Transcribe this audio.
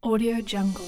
Audio Jungle.